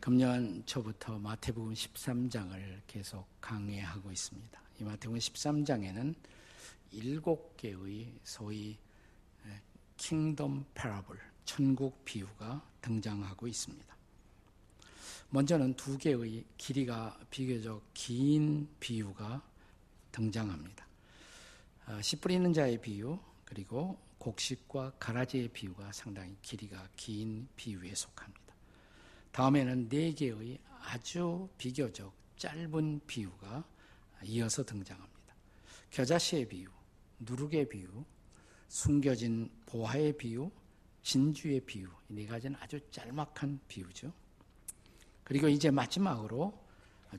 금년 초부터 마태복음 13장을 계속 강의하고 있습니다. 이 마태복음 13장에는 일곱 개의 소위 킹덤 패러블, 천국 비유가 등장하고 있습니다. 먼저는 두 개의 길이가 비교적 긴 비유가 등장합니다. 씨 뿌리는 자의 비유, 그리고 곡식과 가라지의 비유가 상당히 길이가 긴 비유에 속합니다. 다음에는 네 개의 아주 비교적 짧은 비유가 이어서 등장합니다. 겨자씨의 비유, 누룩의 비유, 숨겨진 보화의 비유, 진주의 비유 이네 가지는 아주 짤막한 비유죠. 그리고 이제 마지막으로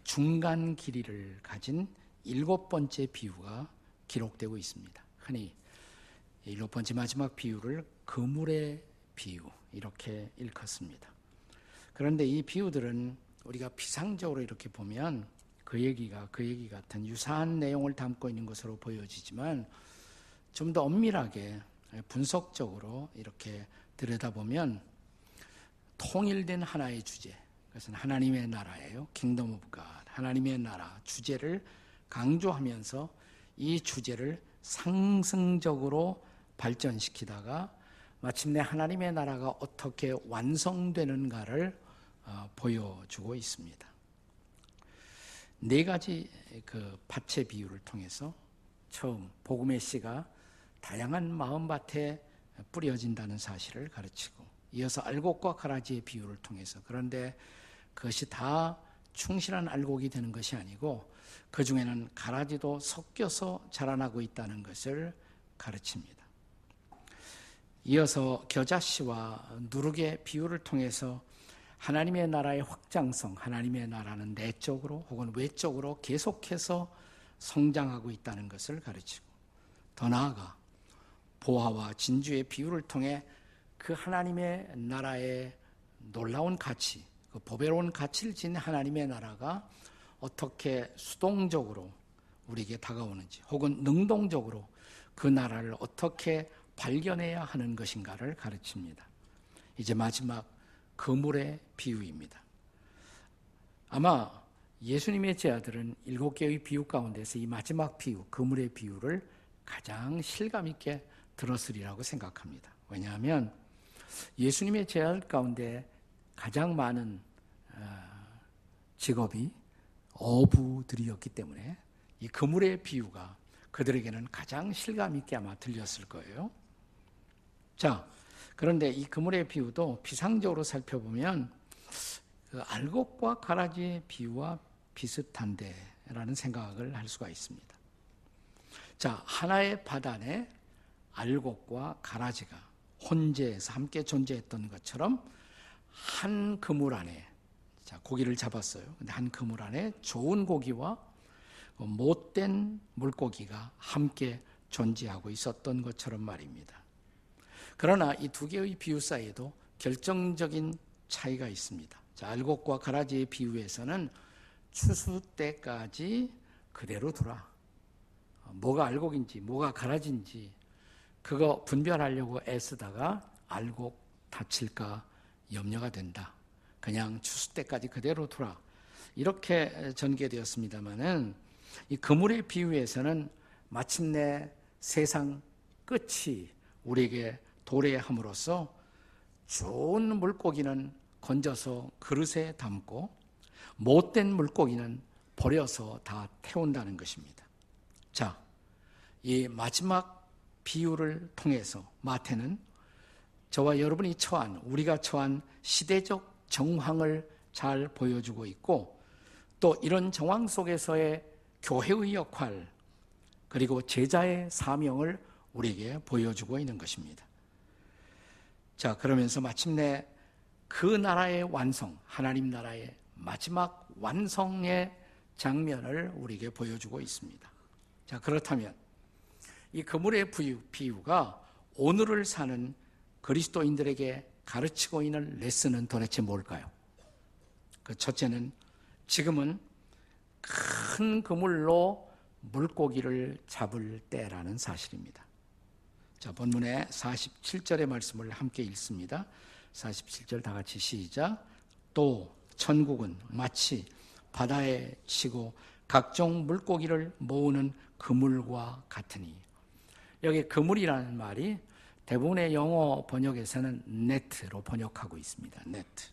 중간 길이를 가진 일곱 번째 비유가 기록되고 있습니다. 흔히 일곱 번째 마지막 비유를 그물의 비유 이렇게 일컫습니다. 그런데 이 비유들은 우리가 피상적으로 이렇게 보면 그 얘기가 그 얘기 같은 유사한 내용을 담고 있는 것으로 보여지지만 좀 더 엄밀하게 분석적으로 이렇게 들여다보면 통일된 하나의 주제, 그것은 하나님의 나라예요. Kingdom of God. 하나님의 나라 주제를 강조하면서 이 주제를 상승적으로 발전시키다가 마침내 하나님의 나라가 어떻게 완성되는가를 어, 보여주고 있습니다. 네 가지 그 밭의 비유를 통해서 처음 복음의 씨가 다양한 마음밭에 뿌려진다는 사실을 가르치고 이어서 알곡과 가라지의 비유를 통해서 그런데 그것이 다 충실한 알곡이 되는 것이 아니고 그 중에는 가라지도 섞여서 자라나고 있다는 것을 가르칩니다. 이어서 겨자씨와 누룩의 비유를 통해서 하나님의 나라의 확장성, 하나님의 나라는 내적으로 혹은 외적으로 계속해서 성장하고 있다는 것을 가르치고 더 나아가 보화와 진주의 비유를 통해 그 하나님의 나라의 놀라운 가치, 그 보배로운 가치를 지닌 하나님의 나라가 어떻게 수동적으로 우리에게 다가오는지 혹은 능동적으로 그 나라를 어떻게 발견해야 하는 것인가를 가르칩니다. 이제 마지막 그물의 비유입니다. 아마 예수님의 제자들은 일곱 개의 비유 가운데서 이 마지막 비유, 그물의 비유를 가장 실감 있게 들었으리라고 생각합니다. 왜냐하면 예수님의 제자 가운데 가장 많은 어, 직업이 어부들이었기 때문에 이 그물의 비유가 그들에게는 가장 실감 있게 아마 들렸을 거예요. 자, 그런데 이 그물의 비유도 비상적으로 살펴보면 그 알곡과 가라지의 비유와 비슷한데 라는 생각을 할 수가 있습니다. 자, 하나의 바단에 알곡과 가라지가 혼재해서 함께 존재했던 것처럼 한 그물 안에 자, 고기를 잡았어요. 근데 한 그물 안에 좋은 고기와 못된 물고기가 함께 존재하고 있었던 것처럼 말입니다. 그러나 이 두 개의 비유 사이에도 결정적인 차이가 있습니다. 자, 알곡과 가라지의 비유에서는 추수 때까지 그대로 두라. 뭐가 알곡인지, 뭐가 가라지인지, 그거 분별하려고 애쓰다가 알곡 다칠까 염려가 된다. 그냥 추수 때까지 그대로 두라. 이렇게 전개되었습니다만은 이 그물의 비유에서는 마침내 세상 끝이 우리에게 도래함으로써 좋은 물고기는 건져서 그릇에 담고 못된 물고기는 버려서 다 태운다는 것입니다. 자, 이 마지막 비유를 통해서 마태는 저와 여러분이 처한, 우리가 처한 시대적 정황을 잘 보여주고 있고 또 이런 정황 속에서의 교회의 역할 그리고 제자의 사명을 우리에게 보여주고 있는 것입니다. 자, 그러면서 마침내 그 나라의 완성, 하나님 나라의 마지막 완성의 장면을 우리에게 보여주고 있습니다. 자, 그렇다면 이 그물의 비유, 비유가 오늘을 사는 그리스도인들에게 가르치고 있는 레슨은 도대체 뭘까요? 그 첫째는 지금은 큰 그물로 물고기를 잡을 때라는 사실입니다. 자, 본문의 47절의 말씀을 함께 읽습니다. 47절 다 같이 시작. 또 천국은 마치 바다에 치고 각종 물고기를 모으는 그물과 같으니 여기 그물이라는 말이 대부분의 영어 번역에서는 네트로 번역하고 있습니다. 네트.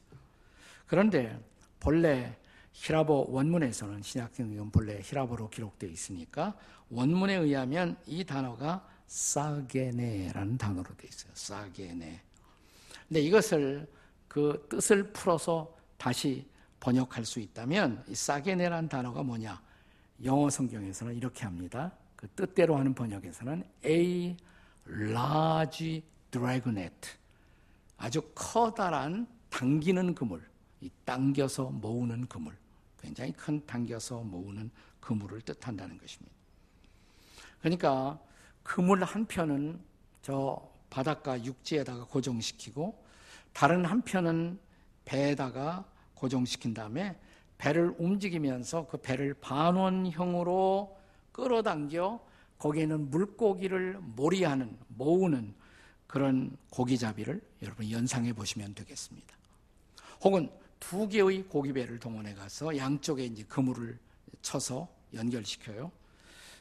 그런데 본래 히라보 원문에서는 신약성경은 본래 히라보로 기록되어 있으니까 원문에 의하면 이 단어가 사게네라는 단어로 되어 있어요. 사게네. 근데 이것을 그 뜻을 풀어서 다시 번역할 수 있다면 이 사게네라는 단어가 뭐냐? 영어 성경에서는 이렇게 합니다. 그 뜻대로 하는 번역에서는 a large dragnet 아주 커다란 당기는 그물, 이 당겨서 모으는 그물, 굉장히 큰 당겨서 모으는 그물을 뜻한다는 것입니다. 그러니까 그물 한 편은 저 바닷가 육지에다가 고정시키고 다른 한 편은 배에다가 고정시킨 다음에 배를 움직이면서 그 배를 반원형으로 끌어당겨 거기에는 물고기를 몰이하는 모으는 그런 고기잡이를 여러분 연상해 보시면 되겠습니다. 혹은 두 개의 고기배를 동원해 가서 양쪽에 이제 그물을 쳐서 연결시켜요.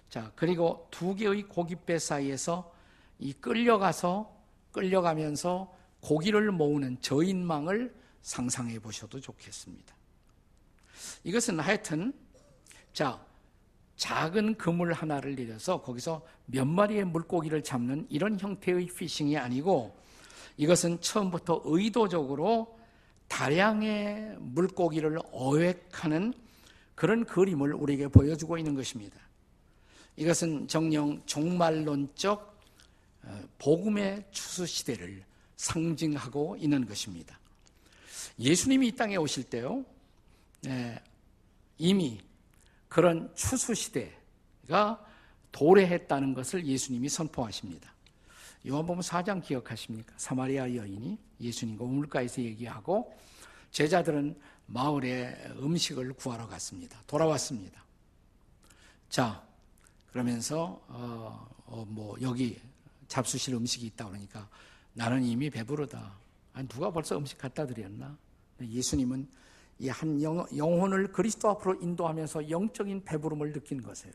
자, 그리고 두 개의 고깃배 사이에서 이 끌려가서 끌려가면서 고기를 모으는 저인망을 상상해 보셔도 좋겠습니다. 이것은 하여튼 자, 작은 그물 하나를 내려서 거기서 몇 마리의 물고기를 잡는 이런 형태의 피싱이 아니고 이것은 처음부터 의도적으로 다량의 물고기를 어획하는 그런 그림을 우리에게 보여주고 있는 것입니다. 이것은 정령 종말론적 어, 복음의 추수 시대를 상징하고 있는 것입니다. 예수님이 이 땅에 오실 때요, 네, 이미 그런 추수 시대가 도래했다는 것을 예수님이 선포하십니다. 요한복음 4장 기억하십니까? 사마리아 여인이 예수님과 우물가에서 얘기하고 제자들은 마을에 음식을 구하러 갔습니다. 돌아왔습니다. 자, 그러면서 어, 어, 뭐 여기 잡수실 음식이 있다 그러니까 나는 이미 배부르다. 아니, 누가 벌써 음식 갖다 드렸나? 예수님은 이 한 영혼을 그리스도 앞으로 인도하면서 영적인 배부름을 느낀 것이에요.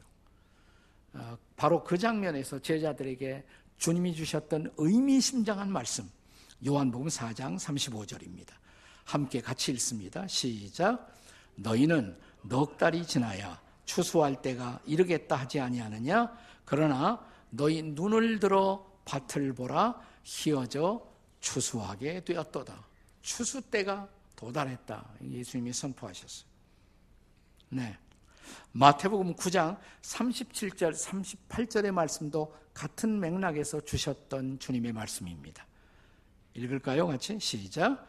어, 바로 그 장면에서 제자들에게 주님이 주셨던 의미심장한 말씀, 요한복음 4장 35절입니다. 함께 같이 읽습니다. 시작. 너희는 넉 달이 지나야 추수할 때가 이르겠다 하지 아니하느냐? 그러나 너희 눈을 들어 밭을 보라 희어져 추수하게 되었도다. 추수 때가 도달했다. 예수님이 선포하셨어요. 네. 마태복음 9장 37절, 38절의 말씀도 같은 맥락에서 주셨던 주님의 말씀입니다. 읽을까요? 같이 시작.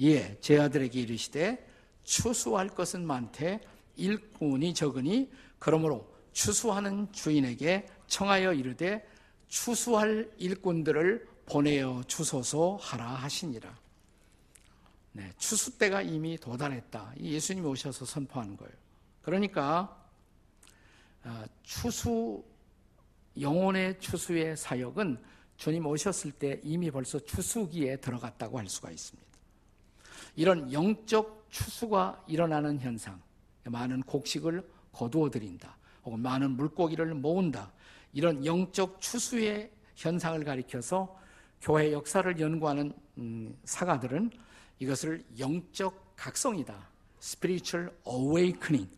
예, 제 아들에게 이르시되 추수할 것은 많되 일꾼이 적으니 그러므로 추수하는 주인에게 청하여 이르되 추수할 일꾼들을 보내어 주소서 하라 하시니라. 네, 추수 때가 이미 도달했다. 예수님이 오셔서 선포하는 거예요. 그러니까 아, 추수 영혼의 추수의 사역은 주님 오셨을 때 이미 벌써 추수기에 들어갔다고 할 수가 있습니다. 이런 영적 추수가 일어나는 현상, 많은 곡식을 거두어 드린다. 혹은 많은 물고기를 모은다. 이런 영적 추수의 현상을 가리켜서 교회 역사를 연구하는 음, 사가들은 이것을 영적 각성이다. spiritual awakening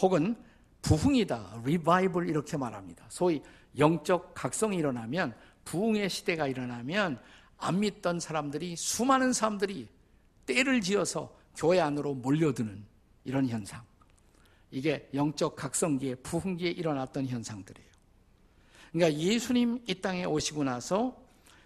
혹은 부흥이다. revival 이렇게 말합니다. 소위 영적 각성이 일어나면 부흥의 시대가 일어나면 안 믿던 사람들이 수많은 사람들이 때를 지어서 교회 안으로 몰려드는 이런 현상. 이게 영적 각성기에 부흥기에 일어났던 현상들이에요. 그러니까 예수님 이 땅에 오시고 나서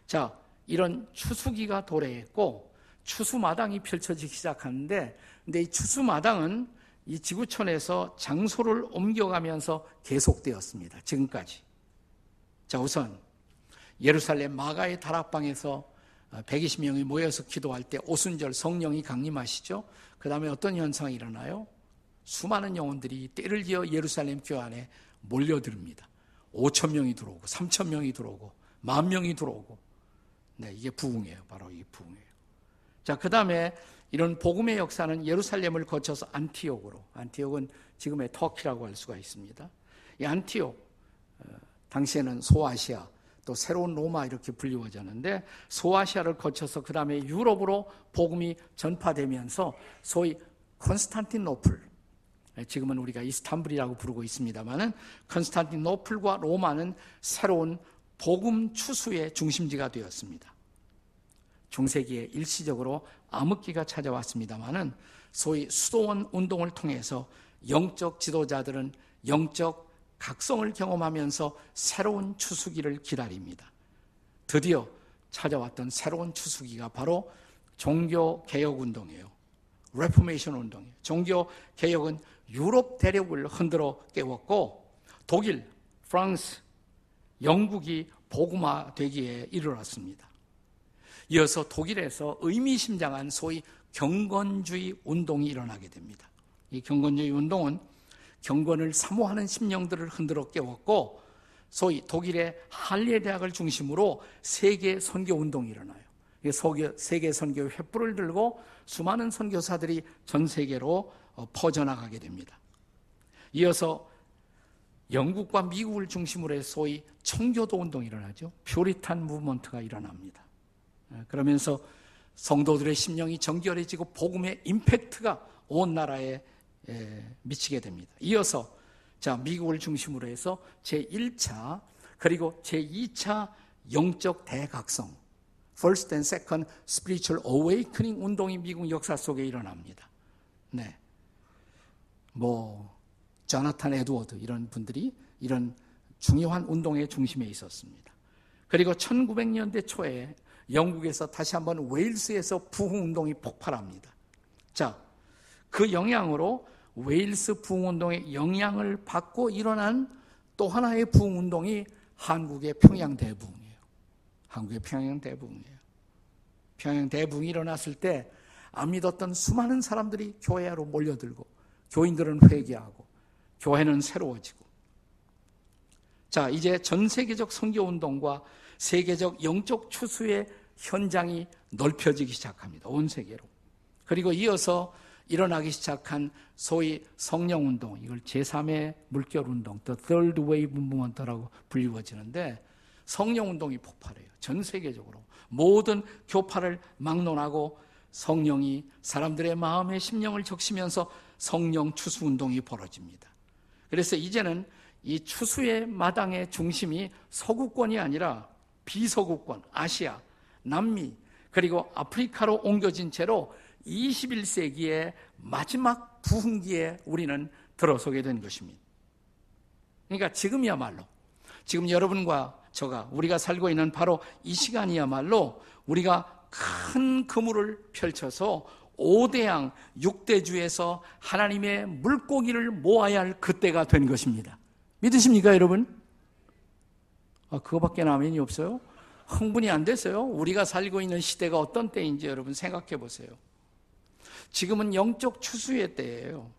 자 이런 추수기가 도래했고 추수마당이 펼쳐지기 시작하는데 근데 이 추수마당은 이 지구촌에서 장소를 옮겨가면서 계속되었습니다. 지금까지. 자 우선 예루살렘 마가의 다락방에서 120명이 모여서 기도할 때 오순절 성령이 강림하시죠. 그 다음에 어떤 현상이 일어나요? 수많은 영혼들이 때를 지어 예루살렘 교회 안에 몰려듭니다. 5천 명이 들어오고 3천 명이 들어오고 만 명이 들어오고 네, 이게 부흥이에요. 바로 이 부흥이에요. 자, 그 다음에 이런 복음의 역사는 예루살렘을 거쳐서 안티옥으로, 안티옥은 지금의 터키라고 할 수가 있습니다. 이 안티옥, 어, 당시에는 소아시아, 또 새로운 로마 이렇게 불리워졌는데 소아시아를 거쳐서 그 다음에 유럽으로 복음이 전파되면서 소위 컨스탄티노플, 지금은 우리가 이스탄불이라고 부르고 있습니다만은 컨스탄티노플과 로마는 새로운 복음 추수의 중심지가 되었습니다. 중세기에 일시적으로 암흑기가 찾아왔습니다만은 소위 수도원 운동을 통해서 영적 지도자들은 영적 각성을 경험하면서 새로운 추수기를 기다립니다. 드디어 찾아왔던 새로운 추수기가 바로 종교 개혁 운동이에요. Reformation 운동이에요. 종교 개혁은 유럽 대륙을 흔들어 깨웠고 독일, 프랑스, 영국이 복음화 되기에 이르렀습니다. 이어서 독일에서 의미심장한 소위 경건주의 운동이 일어나게 됩니다. 이 경건주의 운동은 경건을 사모하는 심령들을 흔들어 깨웠고 소위 독일의 할레 대학을 중심으로 세계 선교 운동이 일어나요. 세계 선교 횃불을 들고 수많은 선교사들이 전 세계로 어, 퍼져나가게 됩니다. 이어서 영국과 미국을 중심으로 해서 소위 청교도 운동이 일어나죠. 퓨리탄 무브먼트가 일어납니다. 예, 그러면서 성도들의 심령이 정결해지고 복음의 임팩트가 온 나라에 예, 미치게 됩니다. 이어서 자 미국을 중심으로 해서 제 1차 그리고 제 2차 영적 대각성 First and Second Spiritual Awakening 운동이 미국 역사 속에 일어납니다. 네. 뭐 조나탄 에드워드 이런 분들이 이런 중요한 운동의 중심에 있었습니다. 그리고 1900년대 초에 영국에서 다시 한번 웨일스에서 부흥 운동이 폭발합니다. 자, 그 영향으로 웨일스 부흥 운동의 영향을 받고 일어난 또 하나의 부흥 운동이 한국의 평양 대부흥이에요. 한국의 평양 대부흥이에요. 평양 대부흥이 일어났을 때 안 믿었던 수많은 사람들이 교회로 몰려들고 교인들은 회개하고 교회는 새로워지고 자, 이제 전 세계적 선교 운동과 세계적 영적 추수의 현장이 넓혀지기 시작합니다. 온 세계로. 그리고 이어서 일어나기 시작한 소위 성령 운동, 이걸 제3의 물결 운동, The Third Wave Movement라고 불리워지는데 성령 운동이 폭발해요. 전 세계적으로. 모든 교파를 막론하고 성령이 사람들의 마음의 심령을 적시면서 성령 추수 운동이 벌어집니다. 그래서 이제는 이 추수의 마당의 중심이 서구권이 아니라 비서구권, 아시아, 남미, 그리고 아프리카로 옮겨진 채로 21세기의 마지막 부흥기에 우리는 들어서게 된 것입니다. 그러니까 지금이야말로, 지금 여러분과 저가, 우리가 살고 있는 바로 이 시간이야말로 우리가 큰 그물을 펼쳐서 5대양 6대주에서 하나님의 물고기를 모아야 할 그때가 된 것입니다. 믿으십니까, 여러분? 아, 그거밖에 남면이 없어요? 흥분이 안 됐어요? 우리가 살고 있는 시대가 어떤 때인지 여러분 생각해 보세요. 지금은 영적 추수의 때예요.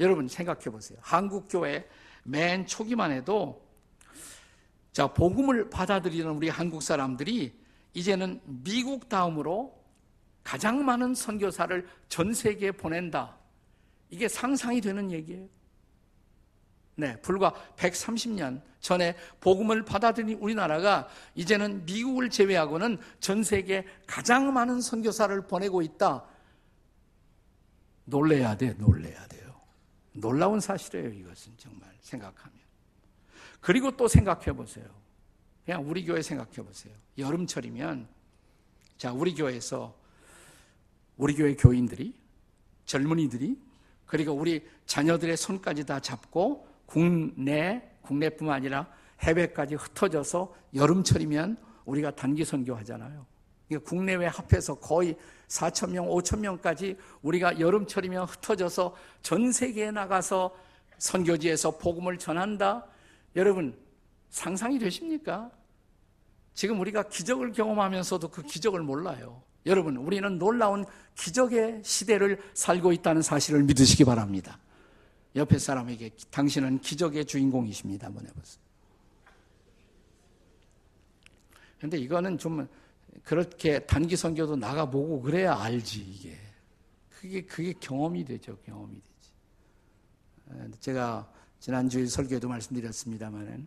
여러분 생각해 보세요. 한국 교회 맨 초기만 해도 자, 복음을 받아들이는 우리 한국 사람들이 이제는 미국 다음으로 가장 많은 선교사를 전 세계에 보낸다. 이게 상상이 되는 얘기예요. 네, 불과 130년 전에 복음을 받아들인 우리나라가 이제는 미국을 제외하고는 전 세계 가장 많은 선교사를 보내고 있다. 놀래야 돼, 놀래야 돼요. 놀라운 사실이에요, 이것은 정말 생각하면. 그리고 또 생각해 보세요. 그냥 우리 교회 생각해 보세요. 여름철이면 자, 우리 교회에서 우리 교회 교인들이 젊은이들이 그리고 우리 자녀들의 손까지 다 잡고 국내 국내뿐만 아니라 해외까지 흩어져서 여름철이면 우리가 단기 선교하잖아요. 국내외 합해서 거의 4천 명, 5천 명까지 우리가 여름철이면 흩어져서 전 세계에 나가서 선교지에서 복음을 전한다. 여러분 상상이 되십니까? 지금 우리가 기적을 경험하면서도 그 기적을 몰라요. 여러분, 우리는 놀라운 기적의 시대를 살고 있다는 사실을 믿으시기 바랍니다. 옆에 사람에게 당신은 기적의 주인공이십니다. 한번 해보세요. 근데 이거는 좀 그렇게 단기 선교도 나가보고 그래야 알지, 이게. 그게, 그게 경험이 되죠, 경험이 되지. 제가 지난주에 설교에도 말씀드렸습니다만은,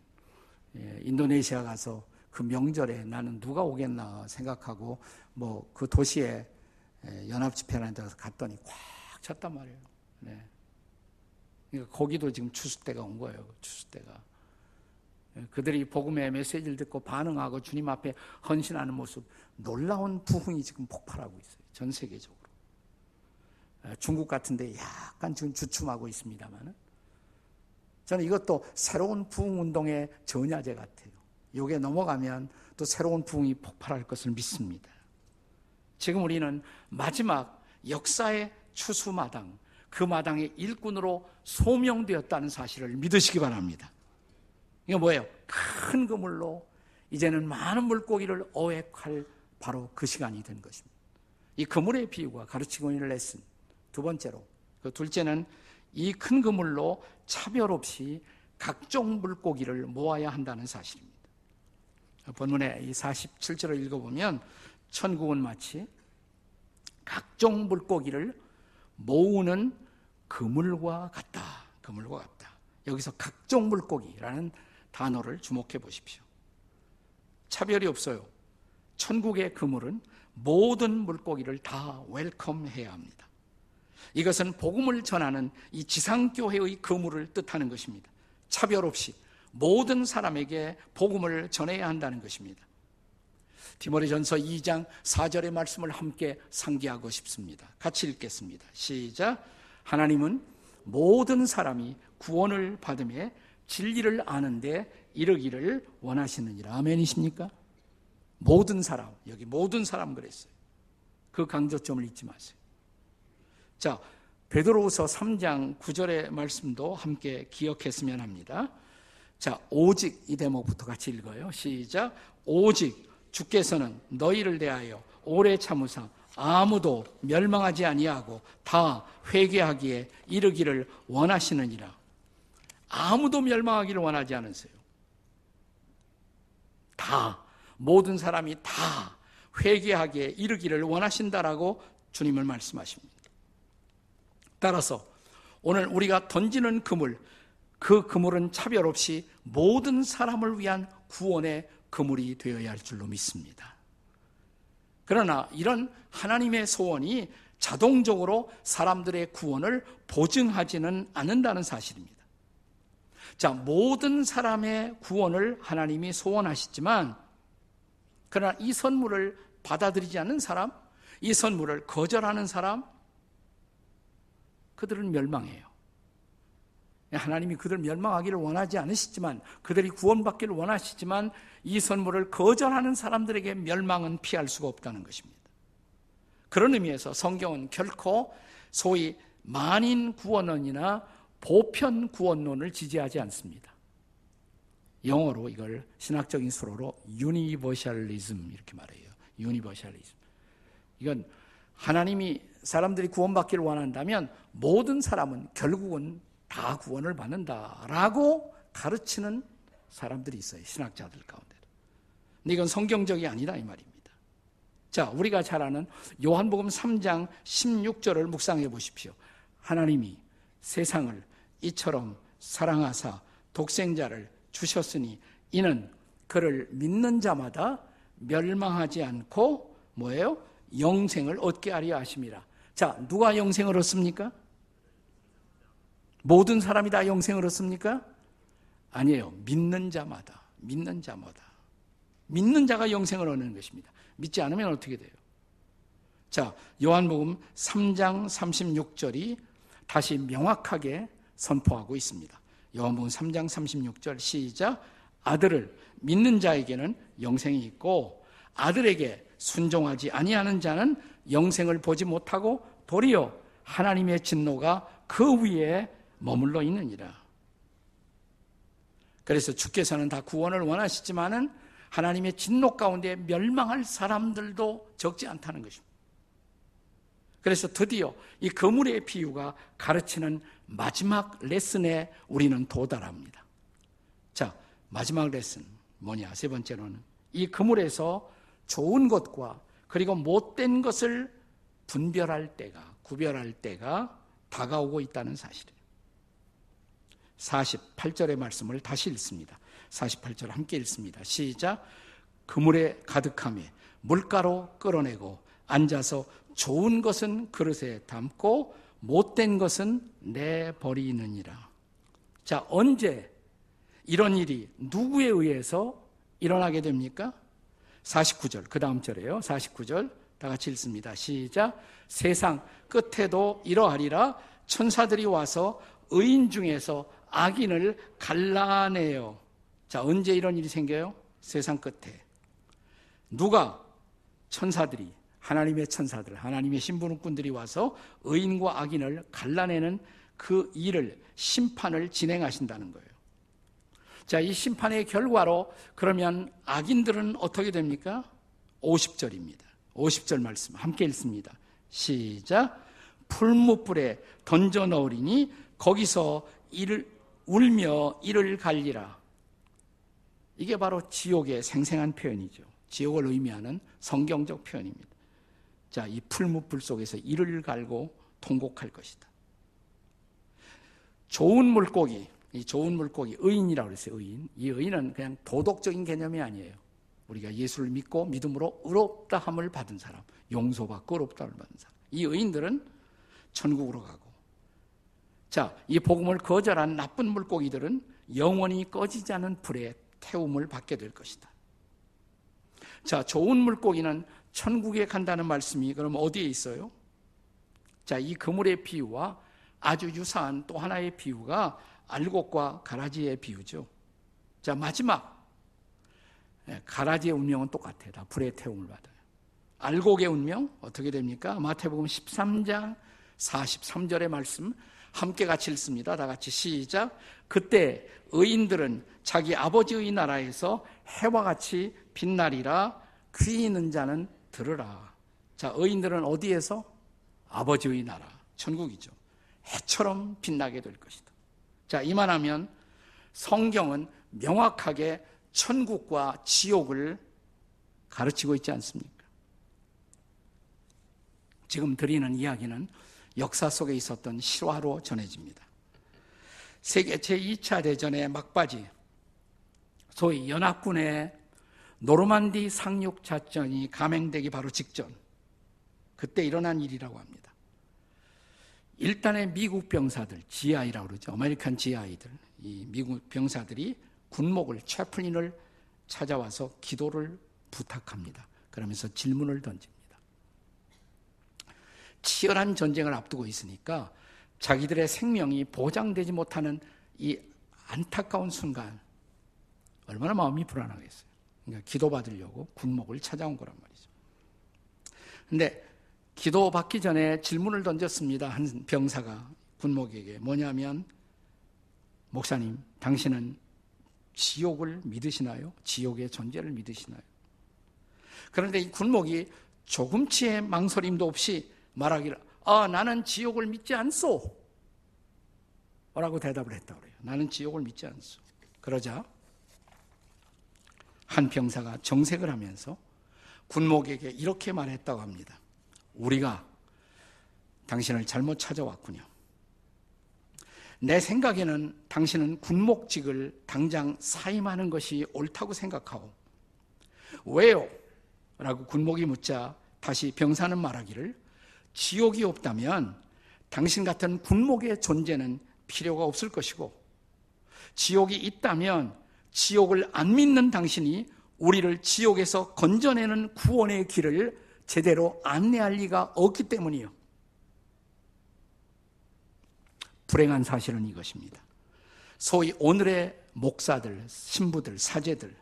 예, 인도네시아 가서 그 명절에 나는 누가 오겠나 생각하고, 뭐, 그 도시에 예, 연합 집회라는 데 갔더니 꽉 찼단 말이에요. 네. 그러니까 거기도 지금 추수 때가 온 거예요, 추수 때가. 예, 그들이 복음의 메시지를 듣고 반응하고 주님 앞에 헌신하는 모습 놀라운 부흥이 지금 폭발하고 있어요. 전 세계적으로. 예, 중국 같은데 약간 지금 주춤하고 있습니다만은 저는 이것도 새로운 부흥 운동의 전야제 같아요. 이게 넘어가면 또 새로운 부흥이 폭발할 것을 믿습니다. 지금 우리는 마지막 역사의 추수 마당, 그 마당의 일꾼으로 소명되었다는 사실을 믿으시기 바랍니다. 이게 뭐예요? 큰 그물로 이제는 많은 물고기를 어획할 바로 그 시간이 된 것입니다. 이 그물의 비유가 가르치고 있는 레슨. 두 번째로. 그 둘째는 이 큰 그물로 차별 없이 각종 물고기를 모아야 한다는 사실입니다. 본문의 이 47절을 읽어보면 천국은 마치 각종 물고기를 모으는 그물과 같다. 그물과 같다. 여기서 각종 물고기라는 단어를 주목해 보십시오. 차별이 없어요. 천국의 그물은 모든 물고기를 다 웰컴해야 합니다. 이것은 복음을 전하는 이 지상교회의 그물을 뜻하는 것입니다. 차별 없이 모든 사람에게 복음을 전해야 한다는 것입니다. 디모리전서 2장 4절의 말씀을 함께 상기하고 싶습니다. 같이 읽겠습니다. 시작. 하나님은 모든 사람이 구원을 받음에 진리를 아는데 이르기를 원하시느니라. 아멘이십니까? 모든 사람, 여기 모든 사람 그랬어요. 그 강조점을 잊지 마세요. 자, 베드로후서 3장 9절의 말씀도 함께 기억했으면 합니다. 자, 오직 이 대목부터 같이 읽어요. 시작. 오직 주께서는 너희를 대하여 오래 참으사 아무도 멸망하지 아니하고 다 회개하기에 이르기를 원하시느니라. 아무도 멸망하기를 원하지 않으세요. 다 모든 사람이 다 회개하기에 이르기를 원하신다라고 주님을 말씀하십니다. 따라서 오늘 우리가 던지는 그물, 그 그물은 차별 없이 모든 사람을 위한 구원의 그물이 되어야 할 줄로 믿습니다. 그러나 이런 하나님의 소원이 자동적으로 사람들의 구원을 보증하지는 않는다는 사실입니다. 자, 모든 사람의 구원을 하나님이 소원하시지만, 그러나 이 선물을 받아들이지 않는 사람, 이 선물을 거절하는 사람, 그들은 멸망해요. 하나님이 그들 멸망하기를 원하지 않으시지만, 그들이 구원받기를 원하시지만, 이 선물을 거절하는 사람들에게 멸망은 피할 수가 없다는 것입니다. 그런 의미에서 성경은 결코 소위 만인 구원론이나 보편 구원론을 지지하지 않습니다. 영어로 이걸 신학적인 술어로 Universalism 이렇게 말해요. Universalism. 이건 하나님이 사람들이 구원받기를 원한다면 모든 사람은 결국은 다 구원을 받는다라고 가르치는 사람들이 있어요. 신학자들 가운데도. 근데 이건 성경적이 아니다 이 말입니다. 자, 우리가 잘 아는 요한복음 3장 16절을 묵상해 보십시오. 하나님이 세상을 이처럼 사랑하사 독생자를 주셨으니 이는 그를 믿는 자마다 멸망하지 않고 뭐예요? 영생을 얻게 하려 하심이라. 자, 누가 영생을 얻습니까? 모든 사람이 다 영생을 얻습니까? 아니에요. 믿는 자마다. 믿는 자마다. 믿는 자가 영생을 얻는 것입니다. 믿지 않으면 어떻게 돼요? 자, 요한복음 3장 36절이 다시 명확하게 선포하고 있습니다. 요한복음 3장 36절 시작 아들을 믿는 자에게는 영생이 있고 아들에게 순종하지 아니하는 자는 영생을 보지 못하고 도리어 하나님의 진노가 그 위에 머물러 있느니라. 그래서 주께서는 다 구원을 원하시지만은 하나님의 진노 가운데 멸망할 사람들도 적지 않다는 것입니다. 그래서 드디어 이 거물의 비유가 가르치는 마지막 레슨에 우리는 도달합니다. 자, 마지막 레슨 뭐냐? 세 번째로는 이 그물에서 좋은 것과 그리고 못된 것을 분별할 때가, 구별할 때가 다가오고 있다는 사실이에요. 48절의 말씀을 다시 읽습니다. 48절 함께 읽습니다. 시작. 그물에 가득함에 물가로 끌어내고 앉아서 좋은 것은 그릇에 담고 못된 것은 내버리느니라. 자, 언제 이런 일이 누구에 의해서 일어나게 됩니까? 49절, 그 다음 절에요. 49절, 다 같이 읽습니다. 시작. 세상 끝에도 이러하리라 천사들이 와서 의인 중에서 악인을 갈라내요. 자, 언제 이런 일이 생겨요? 세상 끝에. 누가? 천사들이, 하나님의 천사들, 하나님의 신부님꾼들이 와서 의인과 악인을 갈라내는 그 일을, 심판을 진행하신다는 거예요. 자, 이 심판의 결과로 그러면 악인들은 어떻게 됩니까? 50절입니다. 50절 말씀 함께 읽습니다. 시작. 풀무불에 던져 넣으리니 거기서 이를 울며 이를 갈리라. 이게 바로 지옥의 생생한 표현이죠. 지옥을 의미하는 성경적 표현입니다. 자, 이 풀무불 속에서 이를 갈고 통곡할 것이다. 좋은 물고기, 이 좋은 물고기, 의인이라고 그랬어요, 의인. 이 의인은 그냥 도덕적인 개념이 아니에요. 우리가 예수를 믿고 믿음으로 의롭다함을 받은 사람, 용서받고 의롭다함을 받은 사람. 이 의인들은 천국으로 가고. 자, 이 복음을 거절한 나쁜 물고기들은 영원히 꺼지지 않은 불에 태움을 받게 될 것이다. 자, 좋은 물고기는 천국에 간다는 말씀이 그럼 어디에 있어요? 자, 이 그물의 비유와 아주 유사한 또 하나의 비유가 알곡과 가라지의 비유죠. 자, 마지막. 예, 가라지의 운명은 똑같아요. 다 불의 태움을 받아요. 알곡의 운명 어떻게 됩니까? 마태복음 13장 43절의 말씀 함께 같이 읽습니다. 다 같이 시작. 그때 의인들은 자기 아버지의 나라에서 해와 같이 빛나리라 귀 있는 자는 들으라. 자, 의인들은 어디에서? 아버지의 나라, 천국이죠. 해처럼 빛나게 될 것이다. 자, 이만하면 성경은 명확하게 천국과 지옥을 가르치고 있지 않습니까? 지금 드리는 이야기는 역사 속에 있었던 실화로 전해집니다. 세계 제2차 대전의 막바지, 소위 연합군의 노르만디 상륙 작전이 감행되기 바로 직전, 그때 일어난 일이라고 합니다. 일단의 미국 병사들, GI라고 그러죠. American GI들. 이 미국 병사들이 군목을, chaplain을 찾아와서 기도를 부탁합니다. 그러면서 질문을 던집니다. 치열한 전쟁을 앞두고 있으니까 자기들의 생명이 보장되지 못하는 이 안타까운 순간 얼마나 마음이 불안하겠어요. 그러니까 기도받으려고 군목을 찾아온 거란 말이죠. 근데 기도 받기 전에 질문을 던졌습니다. 한 병사가 군목에게 뭐냐면 목사님, 당신은 지옥을 믿으시나요? 지옥의 존재를 믿으시나요? 그런데 이 군목이 조금치의 망설임도 없이 말하기를 아 나는 지옥을 믿지 않소 라고 대답을 했다 그래요. 나는 지옥을 믿지 않소. 그러자 한 병사가 정색을 하면서 군목에게 이렇게 말했다고 합니다. 우리가 당신을 잘못 찾아왔군요. 내 생각에는 당신은 군목직을 당장 사임하는 것이 옳다고 생각하고 왜요? 라고 군목이 묻자 다시 병사는 말하기를 지옥이 없다면 당신 같은 군목의 존재는 필요가 없을 것이고 지옥이 있다면 지옥을 안 믿는 당신이 우리를 지옥에서 건져내는 구원의 길을 제대로 안내할 리가 없기 때문이요. 불행한 사실은 이것입니다. 소위 오늘의 목사들, 신부들, 사제들,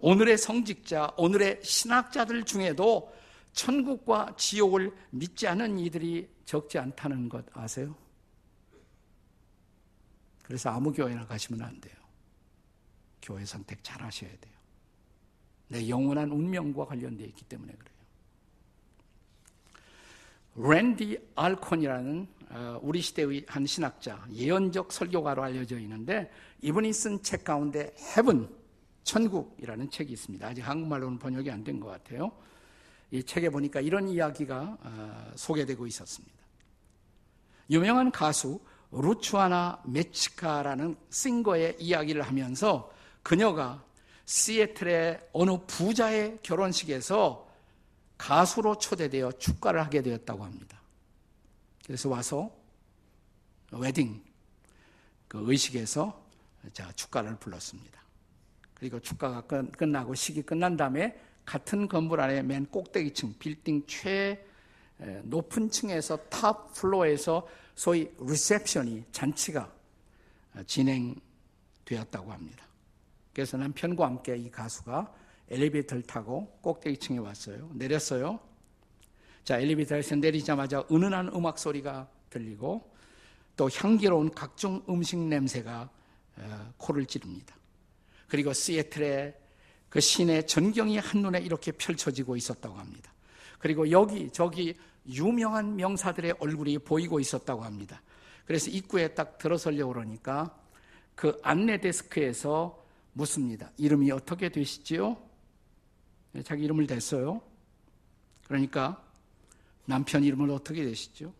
오늘의 성직자, 오늘의 신학자들 중에도 천국과 지옥을 믿지 않은 이들이 적지 않다는 것 아세요? 그래서 아무 교회나 가시면 안 돼요. 교회 선택 잘 하셔야 돼요. 내 영원한 운명과 관련되어 있기 때문에 그래요. 랜디 알콘이라는 어, 우리 시대의 한 신학자, 예언적 설교가로 알려져 있는데 이분이 쓴 책 가운데 헤븐, 천국이라는 책이 있습니다. 아직 한국말로는 번역이 안 된 것 같아요. 이 책에 보니까 이런 이야기가 어, 소개되고 있었습니다. 유명한 가수 루추아나 메치카라는 싱거의 이야기를 하면서 그녀가 시애틀의 어느 부자의 결혼식에서 가수로 초대되어 축가를 하게 되었다고 합니다. 그래서 와서 웨딩 그 의식에서 자 축가를 불렀습니다. 그리고 축가가 끝나고 식이 끝난 다음에 같은 건물 안에 맨 꼭대기층 빌딩 최 높은 층에서 top floor에서 소위 리셉션이 잔치가 진행되었다고 합니다. 그래서 남편과 함께 이 가수가 엘리베이터를 타고 꼭대기층에 왔어요. 내렸어요. 자, 엘리베이터에서 내리자마자 은은한 음악 소리가 들리고 또 향기로운 각종 음식 냄새가 어, 코를 찌릅니다. 그리고 시애틀의 그 시내 전경이 한눈에 이렇게 펼쳐지고 있었다고 합니다. 그리고 여기 저기 유명한 명사들의 얼굴이 보이고 있었다고 합니다. 그래서 입구에 딱 들어서려고 그러니까 그 안내 데스크에서 묻습니다. 이름이 어떻게 되시지요? 네, 자기 이름을 댔어요. 그러니까 남편 이름을 어떻게 되시죠?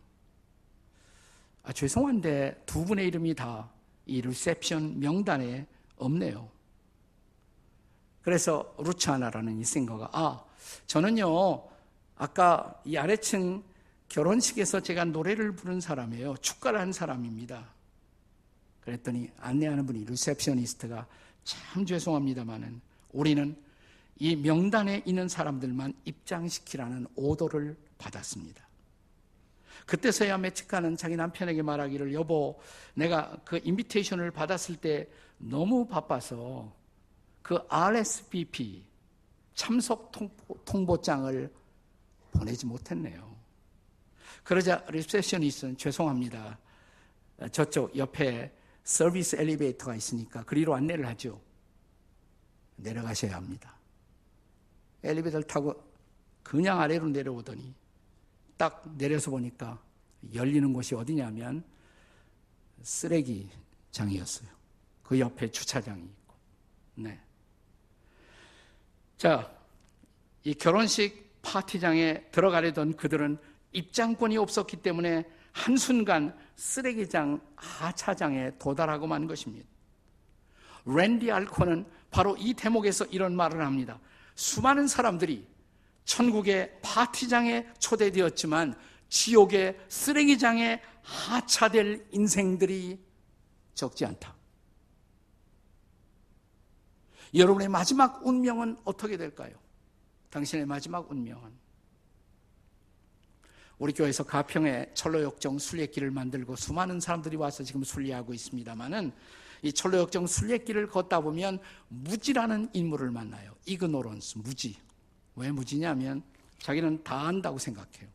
아, 죄송한데 두 분의 이름이 다 이 리셉션 명단에 없네요. 그래서 루차나라는 이 singer가 아, 저는요. 아까 이 아래층 결혼식에서 제가 노래를 부른 사람이에요. 축가를 한 사람입니다. 그랬더니 안내하는 분이 receptionist가 참 죄송합니다만은 우리는 이 명단에 있는 사람들만 입장시키라는 오더를 받았습니다. 그때서야 메치카는 자기 남편에게 말하기를 여보 내가 그 invitation을 받았을 때 너무 바빠서 그 RSVP 참석 통보, 장을 보내지 못했네요. 그러자 receptionist는 죄송합니다. 저쪽 옆에 서비스 엘리베이터가 있으니까 그리로 안내를 하죠. 내려가셔야 합니다. 엘리베이터를 타고 그냥 아래로 내려오더니 딱 내려서 보니까 열리는 곳이 어디냐면 쓰레기장이었어요. 그 옆에 주차장이 있고. 네. 자, 이 결혼식 파티장에 들어가려던 그들은 입장권이 없었기 때문에 한순간 쓰레기장 하차장에 도달하고 만 것입니다. 랜디 알코는 바로 이 대목에서 이런 말을 합니다. 수많은 사람들이 천국의 파티장에 초대되었지만 지옥의 쓰레기장에 하차될 인생들이 적지 않다. 여러분의 마지막 운명은 어떻게 될까요? 당신의 마지막 운명은 우리 교회에서 가평에 철로역정 순례길을 만들고 수많은 사람들이 와서 지금 순례하고 있습니다만은 이 철로역정 순례길을 걷다 보면 무지라는 인물을 만나요. 이그노런스, 무지. 왜 무지냐면 자기는 다 안다고 생각해요.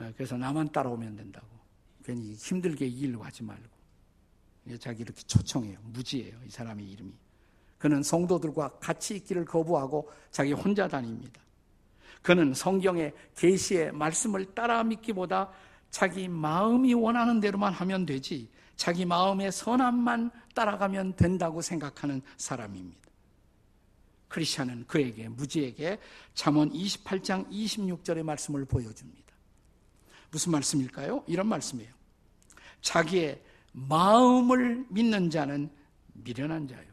예, 그래서 나만 따라오면 된다고. 괜히 힘들게 이기려고 하지 말고. 자기 이렇게 초청해요. 무지예요. 이 사람의 이름이. 그는 성도들과 같이 있기를 거부하고 자기 혼자 다닙니다. 그는 성경의 계시의 말씀을 따라 믿기보다 자기 마음이 원하는 대로만 하면 되지 자기 마음의 선함만 따라가면 된다고 생각하는 사람입니다. 크리스천은 그에게 무지에게 잠언 28장 26절의 말씀을 보여줍니다. 무슨 말씀일까요? 이런 말씀이에요. 자기의 마음을 믿는 자는 미련한 자요.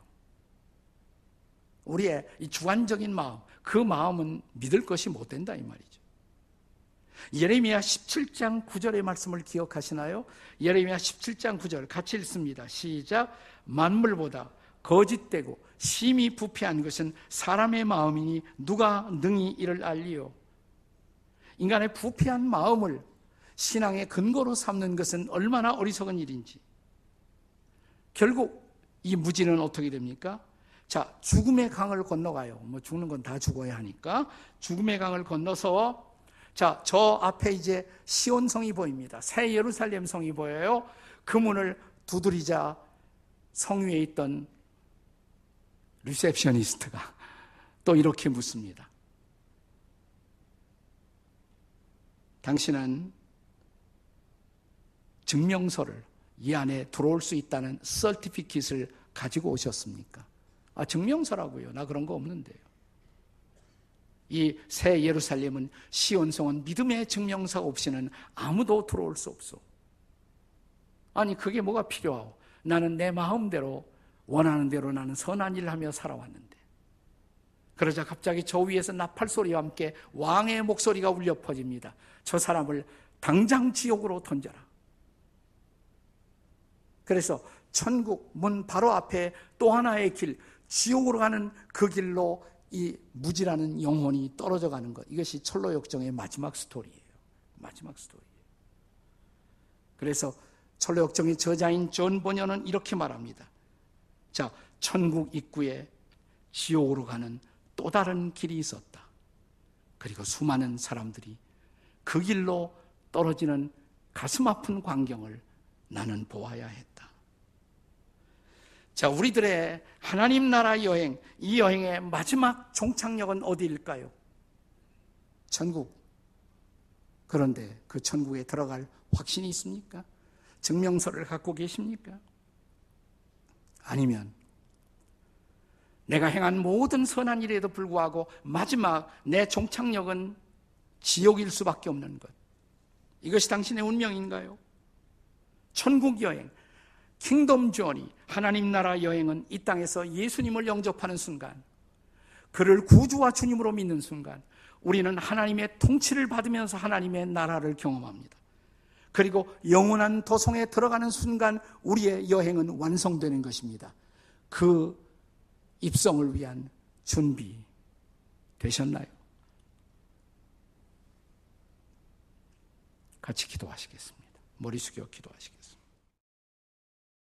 우리의 이 주관적인 마음, 그 마음은 믿을 것이 못 된다 이 말이죠. 예레미야 17장 9절의 말씀을 기억하시나요? 예레미야 17장 9절 같이 읽습니다. 시작. 만물보다 거짓되고 심히 부패한 것은 사람의 마음이니 누가 능히 이를 알리요? 인간의 부패한 마음을 신앙의 근거로 삼는 것은 얼마나 어리석은 일인지. 결국 이 무지는 어떻게 됩니까? 자, 죽음의 강을 건너가요. 뭐 죽는 건 다 죽어야 하니까. 죽음의 강을 건너서 자, 저 앞에 이제 시온성이 보입니다. 새 예루살렘 성이 보여요. 그 문을 두드리자 성 위에 있던 리셉셔니스트가 또 이렇게 묻습니다. 당신은 증명서를 이 안에 들어올 수 있다는 설티피킷을 가지고 오셨습니까? 아, 증명서라고요. 나 그런 거 없는데요. 이 새 예루살렘은 시온성은 믿음의 증명서 없이는 아무도 들어올 수 없어. 아니 그게 뭐가 필요하오? 나는 내 마음대로 원하는 대로 나는 선한 일을 하며 살아왔는데. 그러자 갑자기 저 위에서 나팔 소리와 함께 왕의 목소리가 울려 퍼집니다. 저 사람을 당장 지옥으로 던져라. 그래서 천국 문 바로 앞에 또 하나의 길, 지옥으로 가는 그 길로 이 무지라는 영혼이 떨어져 가는 것. 이것이 천로 역정의 마지막 스토리예요. 마지막 스토리예요. 그래서 천로 역정의 저자인 존 번연은 이렇게 말합니다. 자, 천국 입구에 지옥으로 가는 또 다른 길이 있었다. 그리고 수많은 사람들이 그 길로 떨어지는 가슴 아픈 광경을 나는 보아야 했다. 자, 우리들의 하나님 나라 여행, 이 여행의 마지막 종착역은 어디일까요? 천국. 그런데 그 천국에 들어갈 확신이 있습니까? 증명서를 갖고 계십니까? 아니면 내가 행한 모든 선한 일에도 불구하고 마지막 내 종착역은 지옥일 수밖에 없는 것. 이것이 당신의 운명인가요? 천국 여행, 킹덤 조니, 하나님 나라 여행은 이 땅에서 예수님을 영접하는 순간, 그를 구주와 주님으로 믿는 순간, 우리는 하나님의 통치를 받으면서 하나님의 나라를 경험합니다. 그리고 영원한 도성에 들어가는 순간 우리의 여행은 완성되는 것입니다. 그 입성을 위한 준비 되셨나요? 같이 기도하시겠습니다. 머리 숙여 기도하시겠습니다.